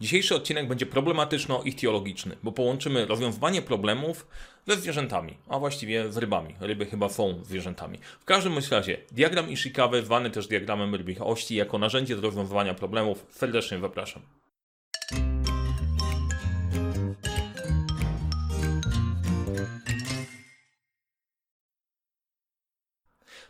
Dzisiejszy odcinek będzie problematyczno-ichtiologiczny, bo połączymy rozwiązywanie problemów ze zwierzętami, a właściwie z rybami. Ryby chyba są zwierzętami. W każdym razie, diagram Ishikawy, zwany też diagramem rybich ości, jako narzędzie do rozwiązywania problemów, serdecznie zapraszam.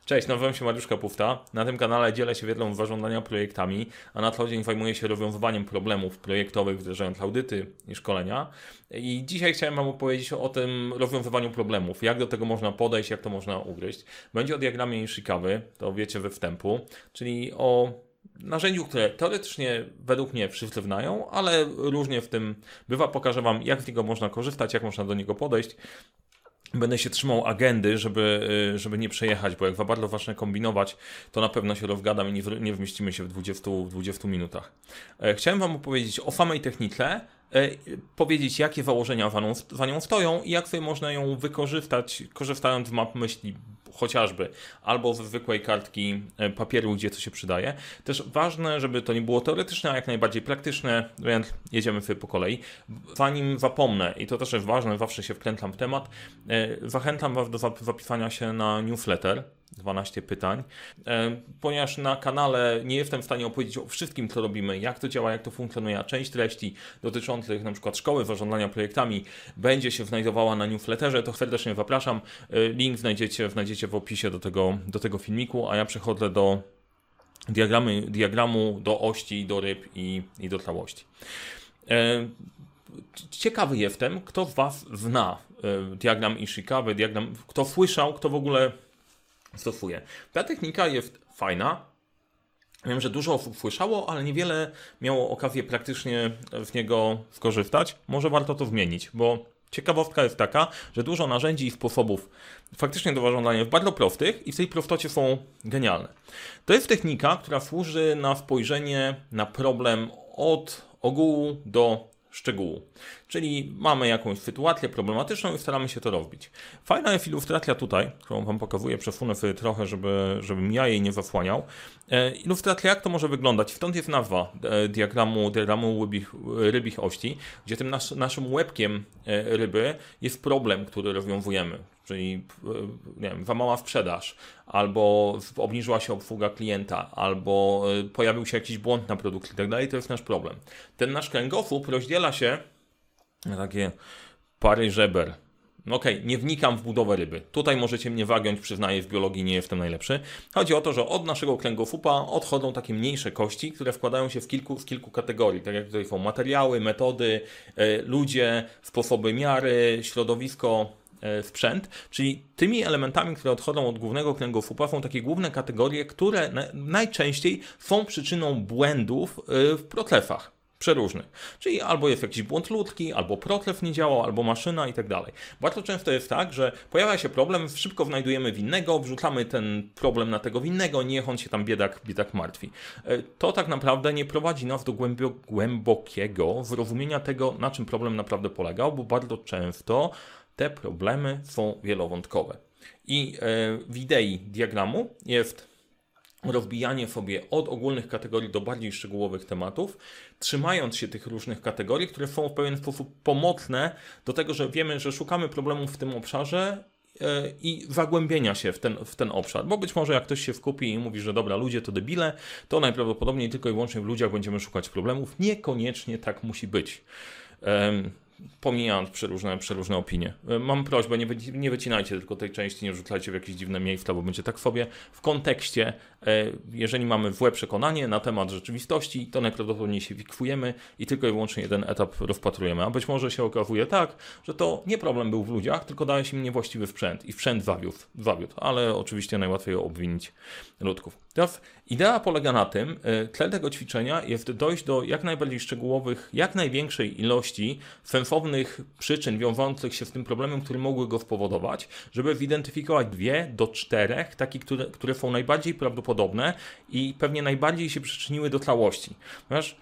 Cześć, nazywam się Mariusz Kapufta. Na tym kanale dzielę się wiedzą zarządzania projektami, a na co dzień zajmuję się rozwiązywaniem problemów projektowych, wdrażając audyty i szkolenia. I dzisiaj chciałem Wam opowiedzieć o tym rozwiązywaniu problemów, jak do tego można podejść, jak to można ugryźć. Będzie o diagramie Ishikawy, to wiecie we wstępu, czyli o narzędziu, które teoretycznie według mnie wszyscy znają, ale różnie w tym bywa. Pokażę Wam, jak z niego można korzystać, jak można do niego podejść Będę się trzymał agendy, żeby, y, żeby nie przejechać, bo jak za bardzo zacznę kombinować, to na pewno się rozgadam i nie, nie wmieścimy się w 20, 20 minutach. E, chciałem Wam opowiedzieć o samej technice, e, powiedzieć jakie założenia za nią stoją i jak sobie można ją wykorzystać, korzystając z map myśli chociażby, albo w zwykłej kartki e, papieru, gdzie to się przydaje. Też ważne, żeby to nie było teoretyczne, a jak najbardziej praktyczne, więc jedziemy sobie po kolei. Zanim zapomnę, i to też jest ważne, zawsze się wkręcam w temat, e, zachęcam Was do zapisania się na newsletter 12 pytań, e, ponieważ na kanale nie jestem w stanie opowiedzieć o wszystkim, co robimy, jak to działa, jak to funkcjonuje, a część treści dotyczących przykład szkoły zarządzania projektami będzie się znajdowała na newsletterze, to serdecznie zapraszam. E, link znajdziecie, znajdziecie w opisie do tego, do tego filmiku, a ja przechodzę do diagramy, diagramu, do ości, do ryb i, i do całości. E, ciekawy jestem, kto z Was zna diagram Ishikawy, diagram, kto słyszał, kto w ogóle stosuje. Ta technika jest fajna. Wiem, że dużo osób słyszało, ale niewiele miało okazję praktycznie z niego skorzystać. Może warto to zmienić, bo ciekawostka jest taka, że dużo narzędzi i sposobów faktycznie do zarządzania jest bardzo prostych i w tej prostocie są genialne. To jest technika, która służy na spojrzenie na problem od ogółu do szczegółu. Czyli mamy jakąś sytuację problematyczną i staramy się to robić. Fajna jest ilustracja tutaj, którą Wam pokazuję, przesunę sobie trochę, żeby, żebym ja jej nie zasłaniał. E, ilustracja, jak to może wyglądać? Stąd jest nazwa e, diagramu, diagramu rybich, rybich ości, gdzie tym nas, naszym łebkiem e, ryby jest problem, który rozwiązujemy czyli nie wiem, za mała sprzedaż, albo obniżyła się obsługa klienta, albo pojawił się jakiś błąd na produkcie i tak dalej, to jest nasz problem. Ten nasz kręgosłup rozdziela się takie pary żeber. No okej, okay, nie wnikam w budowę ryby. Tutaj możecie mnie wagiąć, przyznaję, w biologii nie jestem najlepszy. Chodzi o to, że od naszego kręgosłupa odchodzą takie mniejsze kości, które wkładają się w kilku, w kilku kategorii. Tak jak tutaj są materiały, metody, e, ludzie, sposoby miary, środowisko, e, sprzęt, czyli tymi elementami, które odchodzą od głównego kręgosłupa są takie główne kategorie, które najczęściej są przyczyną błędów e, w procesach przeróżnych. Czyli albo jest jakiś błąd ludzki, albo protlew nie działał, albo maszyna i tak dalej. Bardzo często jest tak, że pojawia się problem, szybko znajdujemy winnego, wrzucamy ten problem na tego winnego, niech on się tam biedak, biedak martwi. E, to tak naprawdę nie prowadzi nas do głębokiego zrozumienia tego, na czym problem naprawdę polegał, bo bardzo często te problemy są wielowątkowe. I e, w idei diagramu jest rozbijanie sobie od ogólnych kategorii do bardziej szczegółowych tematów, trzymając się tych różnych kategorii, które są w pewien sposób pomocne do tego, że wiemy, że szukamy problemów w tym obszarze e, i zagłębienia się w ten, w ten obszar. Bo być może jak ktoś się wkupi i mówi, że dobra, ludzie to debile, to najprawdopodobniej tylko i wyłącznie w ludziach będziemy szukać problemów. Niekoniecznie tak musi być pomijając przeróżne, przeróżne opinie. E, mam prośbę, nie, nie wycinajcie tylko tej części, nie rzucajcie w jakieś dziwne miejsca, bo będzie tak sobie. W kontekście, e, jeżeli mamy złe przekonanie na temat rzeczywistości, to najprawdopodobniej się wikwujemy i tylko i wyłącznie jeden etap rozpatrujemy. A być może się okazuje tak, że to nie problem był w ludziach, tylko dałeś im niewłaściwy sprzęt i sprzęt zawiódł, zawiódł ale oczywiście najłatwiej obwinić ludków. Teraz idea polega na tym, tle tego ćwiczenia jest dojść do jak najbardziej szczegółowych, jak największej ilości sensownych przyczyn wiążących się z tym problemem, które mogły go spowodować, żeby zidentyfikować dwie do czterech, takie, które, które są najbardziej prawdopodobne i pewnie najbardziej się przyczyniły do całości. Ponieważ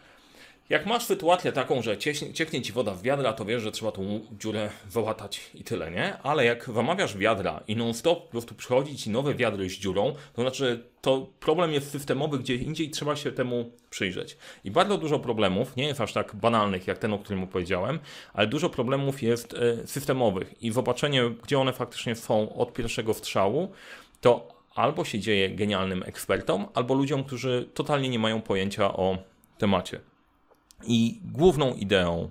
Jak masz sytuację taką, że cieknie ci woda w wiadra, to wiesz, że trzeba tą dziurę wyłatać i tyle, nie? Ale jak wymawiasz wiadra i non-stop po prostu przychodzi ci nowe wiadro z dziurą, to znaczy to problem jest systemowy, gdzie indziej trzeba się temu przyjrzeć. I bardzo dużo problemów, nie jest aż tak banalnych jak ten, o którym opowiedziałem, ale dużo problemów jest e, systemowych i zobaczenie, gdzie one faktycznie są od pierwszego strzału, to albo się dzieje genialnym ekspertom, albo ludziom, którzy totalnie nie mają pojęcia o temacie. I główną ideą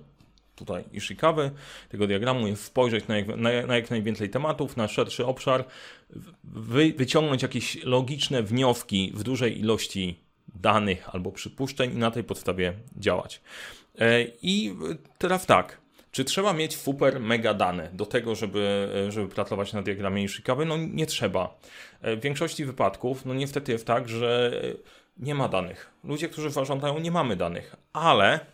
tutaj Ishikawy, tego diagramu jest spojrzeć na jak, na, na jak najwięcej tematów, na szerszy obszar, wy, wyciągnąć jakieś logiczne wnioski w dużej ilości danych albo przypuszczeń i na tej podstawie działać. E, I teraz tak, czy trzeba mieć super mega dane do tego, żeby, żeby pracować na diagramie Ishikawy? No nie trzeba. E, w większości wypadków, no niestety jest tak, że nie ma danych. Ludzie, którzy zarządzają, nie mamy danych, ale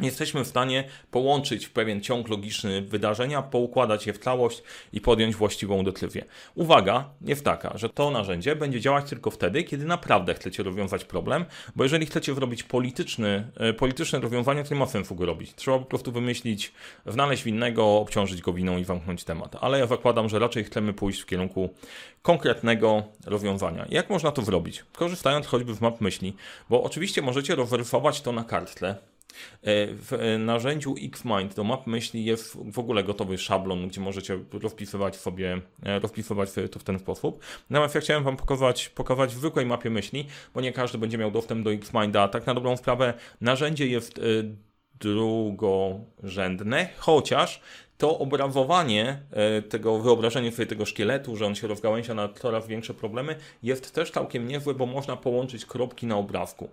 jesteśmy w stanie połączyć w pewien ciąg logiczny wydarzenia, poukładać je w całość i podjąć właściwą decyzję. Uwaga jest taka, że to narzędzie będzie działać tylko wtedy, kiedy naprawdę chcecie rozwiązać problem, bo jeżeli chcecie zrobić polityczny, e, polityczne rozwiązanie, to nie ma sensu go robić. Trzeba po prostu wymyślić, znaleźć winnego, obciążyć go winą i zamknąć temat. Ale ja zakładam, że raczej chcemy pójść w kierunku konkretnego rozwiązania. Jak można to zrobić? Korzystając choćby z map myśli, bo oczywiście możecie rozrysować to na kartle, E, w e, narzędziu Xmind do map myśli jest w ogóle gotowy szablon, gdzie możecie rozpisywać sobie, e, rozpisywać sobie to w ten sposób. Natomiast ja chciałem Wam pokazać, pokazać w zwykłej mapie myśli, bo nie każdy będzie miał dostęp do Xminda. Tak na dobrą sprawę narzędzie jest drugorzędne, chociaż to obrazowanie e, tego, wyobrażenie sobie tego szkieletu, że on się rozgałęzia na coraz większe problemy, jest też całkiem niezłe, bo można połączyć kropki na obrazku.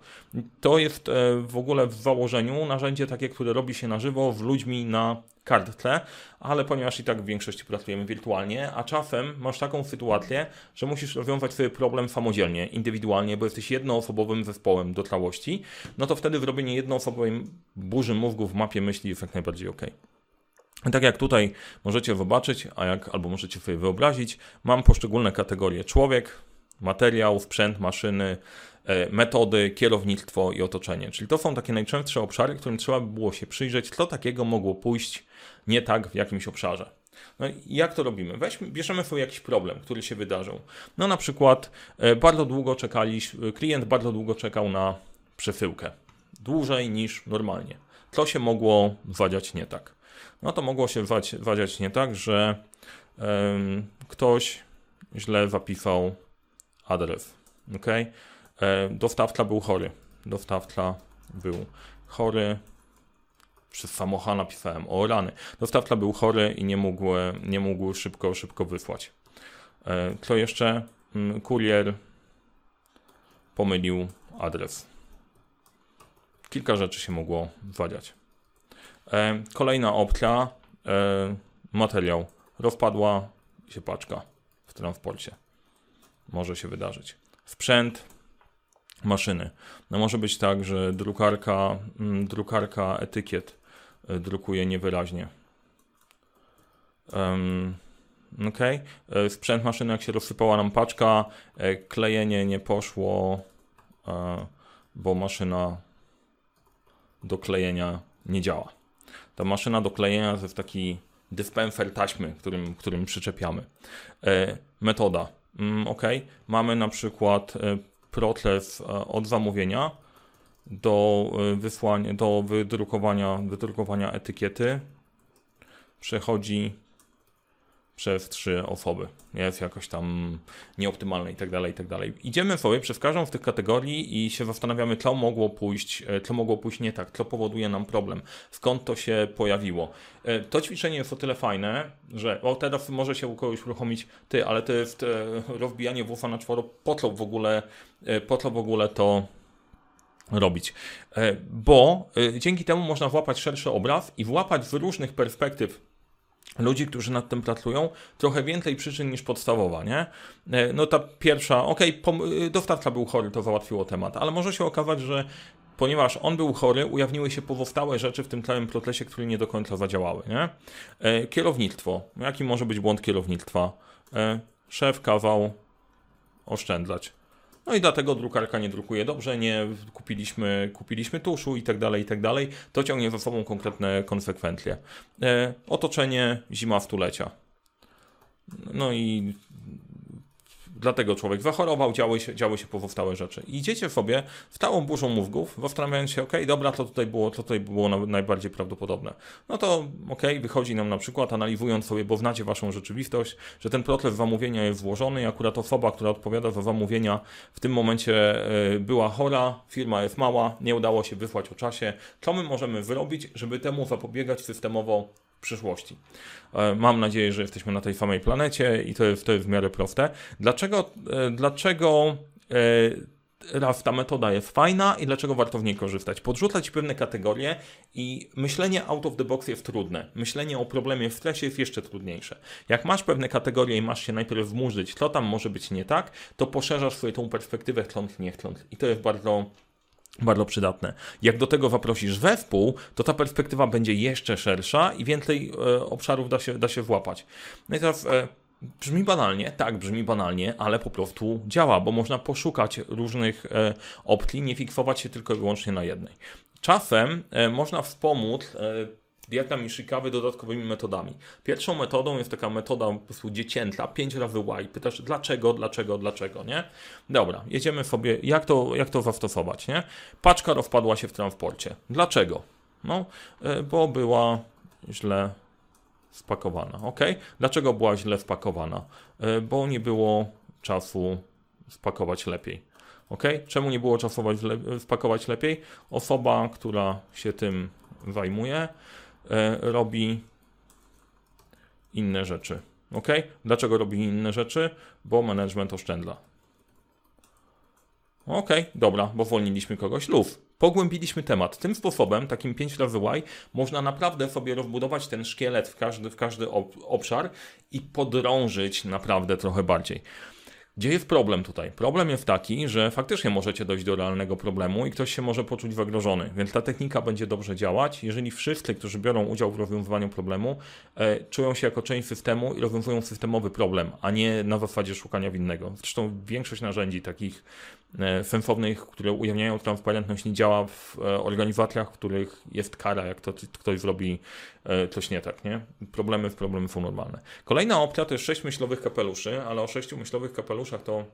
To jest e, w ogóle w założeniu narzędzie takie, które robi się na żywo z ludźmi na kartce, ale ponieważ i tak w większości pracujemy wirtualnie, a czasem masz taką sytuację, że musisz rozwiązać sobie problem samodzielnie, indywidualnie, bo jesteś jednoosobowym zespołem do całości, no to wtedy zrobienie jednoosobowej burzy mózgu w mapie myśli jest jak najbardziej ok. Tak jak tutaj możecie zobaczyć, a jak albo możecie sobie wyobrazić, mam poszczególne kategorie: człowiek, materiał, sprzęt, maszyny, e, metody, kierownictwo i otoczenie. Czyli to są takie najczęstsze obszary, którym trzeba by było się przyjrzeć, co takiego mogło pójść nie tak w jakimś obszarze. No i jak to robimy? Weźmy, bierzemy sobie jakiś problem, który się wydarzył. No na przykład e, bardzo długo czekaliśmy, klient bardzo długo czekał na przesyłkę. Dłużej niż normalnie. Co się mogło zadziać nie tak? No to mogło się wadziać nie tak, że um, ktoś źle zapisał adres. Ok? E, dostawca był chory. Dostawca był chory. Przez samocha napisałem o rany. Dostawca był chory i nie mógł, nie mógł szybko, szybko wysłać. E, co jeszcze? Mm, kurier pomylił adres. Kilka rzeczy się mogło wadziać. E, kolejna opcja, e, materiał. Rozpadła się paczka w transporcie. Może się wydarzyć. Sprzęt, maszyny. No może być tak, że drukarka, mm, drukarka etykiet e, drukuje niewyraźnie. Ok. Sprzęt maszyny, jak się rozsypała nam paczka, klejenie nie poszło, bo maszyna do klejenia nie działa. Ta maszyna do klejenia to jest taki dispenser taśmy, którym, którym przyczepiamy. E, metoda. Mm, ok, mamy na przykład e, proces e, od zamówienia do wysłania, do wydrukowania, wydrukowania etykiety przechodzi przez trzy osoby. Jest jakoś tam nieoptymalne i tak dalej, i tak dalej. Idziemy sobie przez każdą z tych kategorii i się zastanawiamy, co mogło pójść, e, co mogło pójść nie tak, co powoduje nam problem, skąd to się pojawiło. E, to ćwiczenie jest o tyle fajne, że o teraz może się u kogoś uruchomić, ty, ale to jest e, rozbijanie włosa na czworo, po co w ogóle, po co w ogóle to robić. Bo dzięki temu można włapać szerszy obraz i włapać z różnych perspektyw ludzi, którzy nad tym pracują, trochę więcej przyczyn niż podstawowa, nie? E, no ta pierwsza, okej, okay, dostawca był chory, to załatwiło temat, ale może się okazać, że ponieważ on był chory, ujawniły się pozostałe rzeczy w tym całym procesie, które nie do końca zadziałały, nie? E, kierownictwo. Jaki może być błąd kierownictwa? E, szef kawał oszczędzać. No i dlatego drukarka nie drukuje dobrze, nie kupiliśmy, kupiliśmy tuszu i tak dalej, i tak dalej. To ciągnie ze sobą konkretne konsekwencje. E, otoczenie, zima w tulecia. No i dlatego człowiek zachorował, działy się, działy się pozostałe rzeczy. I idziecie sobie w całą burzą mózgów, zastanawiając się, ok, dobra, to tutaj było, to tutaj było najbardziej prawdopodobne. No to ok, wychodzi nam na przykład, analizując sobie, bo znacie waszą rzeczywistość, że ten proces zamówienia jest włożony i akurat osoba, która odpowiada za zamówienia w tym momencie e, była chora, firma jest mała, nie udało się wysłać o czasie. Co my możemy wyrobić, żeby temu zapobiegać systemowo przyszłości. E, mam nadzieję, że jesteśmy na tej samej planecie i to jest, to jest w miarę proste. Dlaczego, e, dlaczego e, raz ta metoda jest fajna i dlaczego warto w niej korzystać? Podrzucać pewne kategorie i myślenie out of the box jest trudne. Myślenie o problemie w stresie jest jeszcze trudniejsze. Jak masz pewne kategorie i masz się najpierw wmurzyć, co tam może być nie tak, to poszerzasz swoją tą perspektywę chcąc, nie chcąc. I to jest bardzo bardzo przydatne. Jak do tego zaprosisz zespół, to ta perspektywa będzie jeszcze szersza i więcej e, obszarów da się, da się włapać. No i teraz e, brzmi banalnie, tak, brzmi banalnie, ale po prostu działa, bo można poszukać różnych e, opcji, nie fiksować się tylko i wyłącznie na jednej. Czasem e, można wspomóc e, diagram Ishikawy dodatkowymi metodami. Pierwszą metodą jest taka metoda po prostu dziecięca, 5 razy Y. Pytasz dlaczego, dlaczego, dlaczego, nie? Dobra, jedziemy sobie, jak to, jak to zastosować, nie? Paczka rozpadła się w transporcie. Dlaczego? No, e, bo była źle spakowana, ok? Dlaczego była źle spakowana? E, bo nie było czasu spakować lepiej. Ok? Czemu nie było czasu spakować lepiej? Osoba, która się tym zajmuje, robi inne rzeczy. Ok? Dlaczego robi inne rzeczy? Bo management oszczędza. Ok, dobra, bo wolniliśmy kogoś luf. Pogłębiliśmy temat. Tym sposobem, takim 5 razy Y, można naprawdę sobie rozbudować ten szkielet w każdy, w każdy obszar i podrążyć naprawdę trochę bardziej. Gdzie jest problem tutaj? Problem jest taki, że faktycznie możecie dojść do realnego problemu i ktoś się może poczuć zagrożony, więc ta technika będzie dobrze działać, jeżeli wszyscy, którzy biorą udział w rozwiązywaniu problemu, e, czują się jako część systemu i rozwiązują systemowy problem, a nie na zasadzie szukania winnego. Zresztą większość narzędzi takich E, sensownych, które ujawniają transparentność, nie działa w e, organizacjach, w których jest kara, jak to ktoś zrobi e, coś nie tak, nie? Problemy w problemy są normalne. Kolejna opcja to jest sześć myślowych kapeluszy, ale o sześciu myślowych kapeluszach to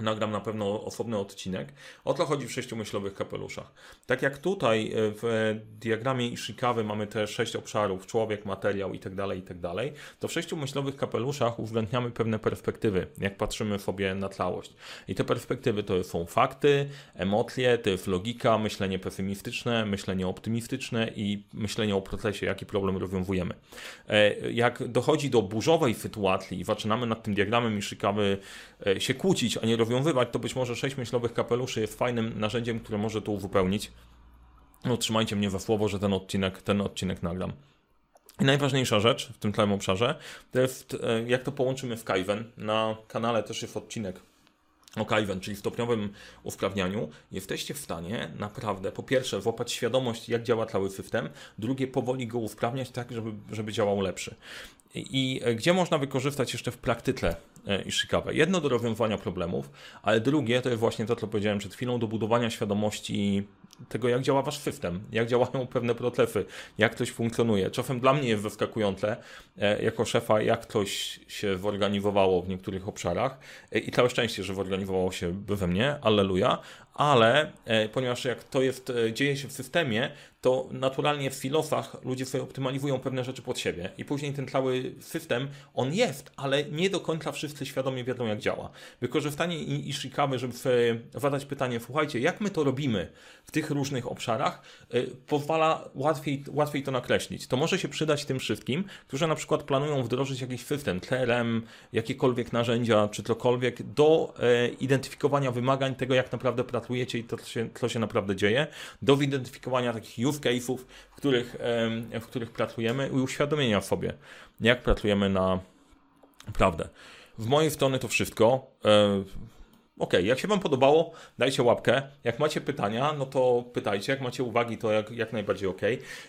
nagram na pewno osobny odcinek. O to chodzi w sześciomyślowych kapeluszach. Tak jak tutaj e, w diagramie Ishikawy mamy te sześć obszarów, człowiek, materiał itd., tak itd., tak to w sześciomyślowych kapeluszach uwzględniamy pewne perspektywy, jak patrzymy sobie na całość. I te perspektywy to są fakty, emocje, to jest logika, myślenie pesymistyczne, myślenie optymistyczne i myślenie o procesie, jaki problem rozwiązujemy. E, jak dochodzi do burzowej sytuacji i zaczynamy nad tym diagramem Ishikawy e, się kłócić, a nie rozwiązywać, to być może 6 myślowych kapeluszy jest fajnym narzędziem, które może to uzupełnić. No, trzymajcie mnie za słowo, że ten odcinek, ten odcinek nagram. I najważniejsza rzecz w tym całym obszarze to jest, e, jak to połączymy w Kaizen. Na kanale też jest odcinek o Kaizen, czyli stopniowym usprawnianiu, jesteście w stanie naprawdę, po pierwsze, złapać świadomość, jak działa cały system, drugie, powoli go usprawniać tak, żeby, żeby działał lepszy. I, I gdzie można wykorzystać jeszcze w praktyce E, Ishikawa. Jedno do rozwiązywania problemów, ale drugie to jest właśnie to, co powiedziałem przed chwilą, do budowania świadomości tego, jak działa wasz system, jak działają pewne procesy, jak coś funkcjonuje. Czasem dla mnie jest zaskakujące, e, jako szefa, jak coś się zorganizowało w niektórych obszarach e, i całe szczęście, że zorganizowało się we mnie, alleluja, ale ponieważ jak to jest, dzieje się w systemie, to naturalnie w silosach ludzie sobie optymalizują pewne rzeczy pod siebie i później ten cały system, on jest, ale nie do końca wszyscy świadomie wiedzą jak działa. Wykorzystanie Ishikawy, żeby zadać pytanie, słuchajcie, jak my to robimy w tych różnych obszarach, y, pozwala łatwiej, łatwiej to nakreślić. To może się przydać tym wszystkim, którzy na przykład planują wdrożyć jakiś system, CRM, jakiekolwiek narzędzia, czy cokolwiek, do identyfikowania wymagań tego, jak naprawdę pracujecie i to, co się, co się naprawdę dzieje, do identyfikowania takich use case'ów, w których, w których pracujemy i uświadomienia sobie, jak pracujemy na prawdę. W mojej strony to wszystko. Ok, jak się Wam podobało, dajcie łapkę. Jak macie pytania, no to pytajcie. Jak macie uwagi, to jak, jak najbardziej ok.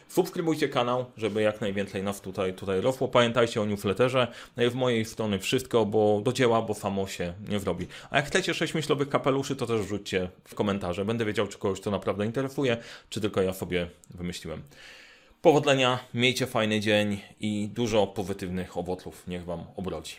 Subskrybujcie kanał, żeby jak najwięcej nas tutaj, tutaj rosło. Pamiętajcie o newsletterze. No i w mojej strony wszystko, bo do dzieła, bo samo się nie wrobi. A jak chcecie 6 myślowych kapeluszy, to też wrzućcie w komentarze. Będę wiedział, czy kogoś to naprawdę interesuje, czy tylko ja sobie wymyśliłem. Powodzenia, miejcie fajny dzień i dużo pozytywnych owoców niech Wam obrodzi.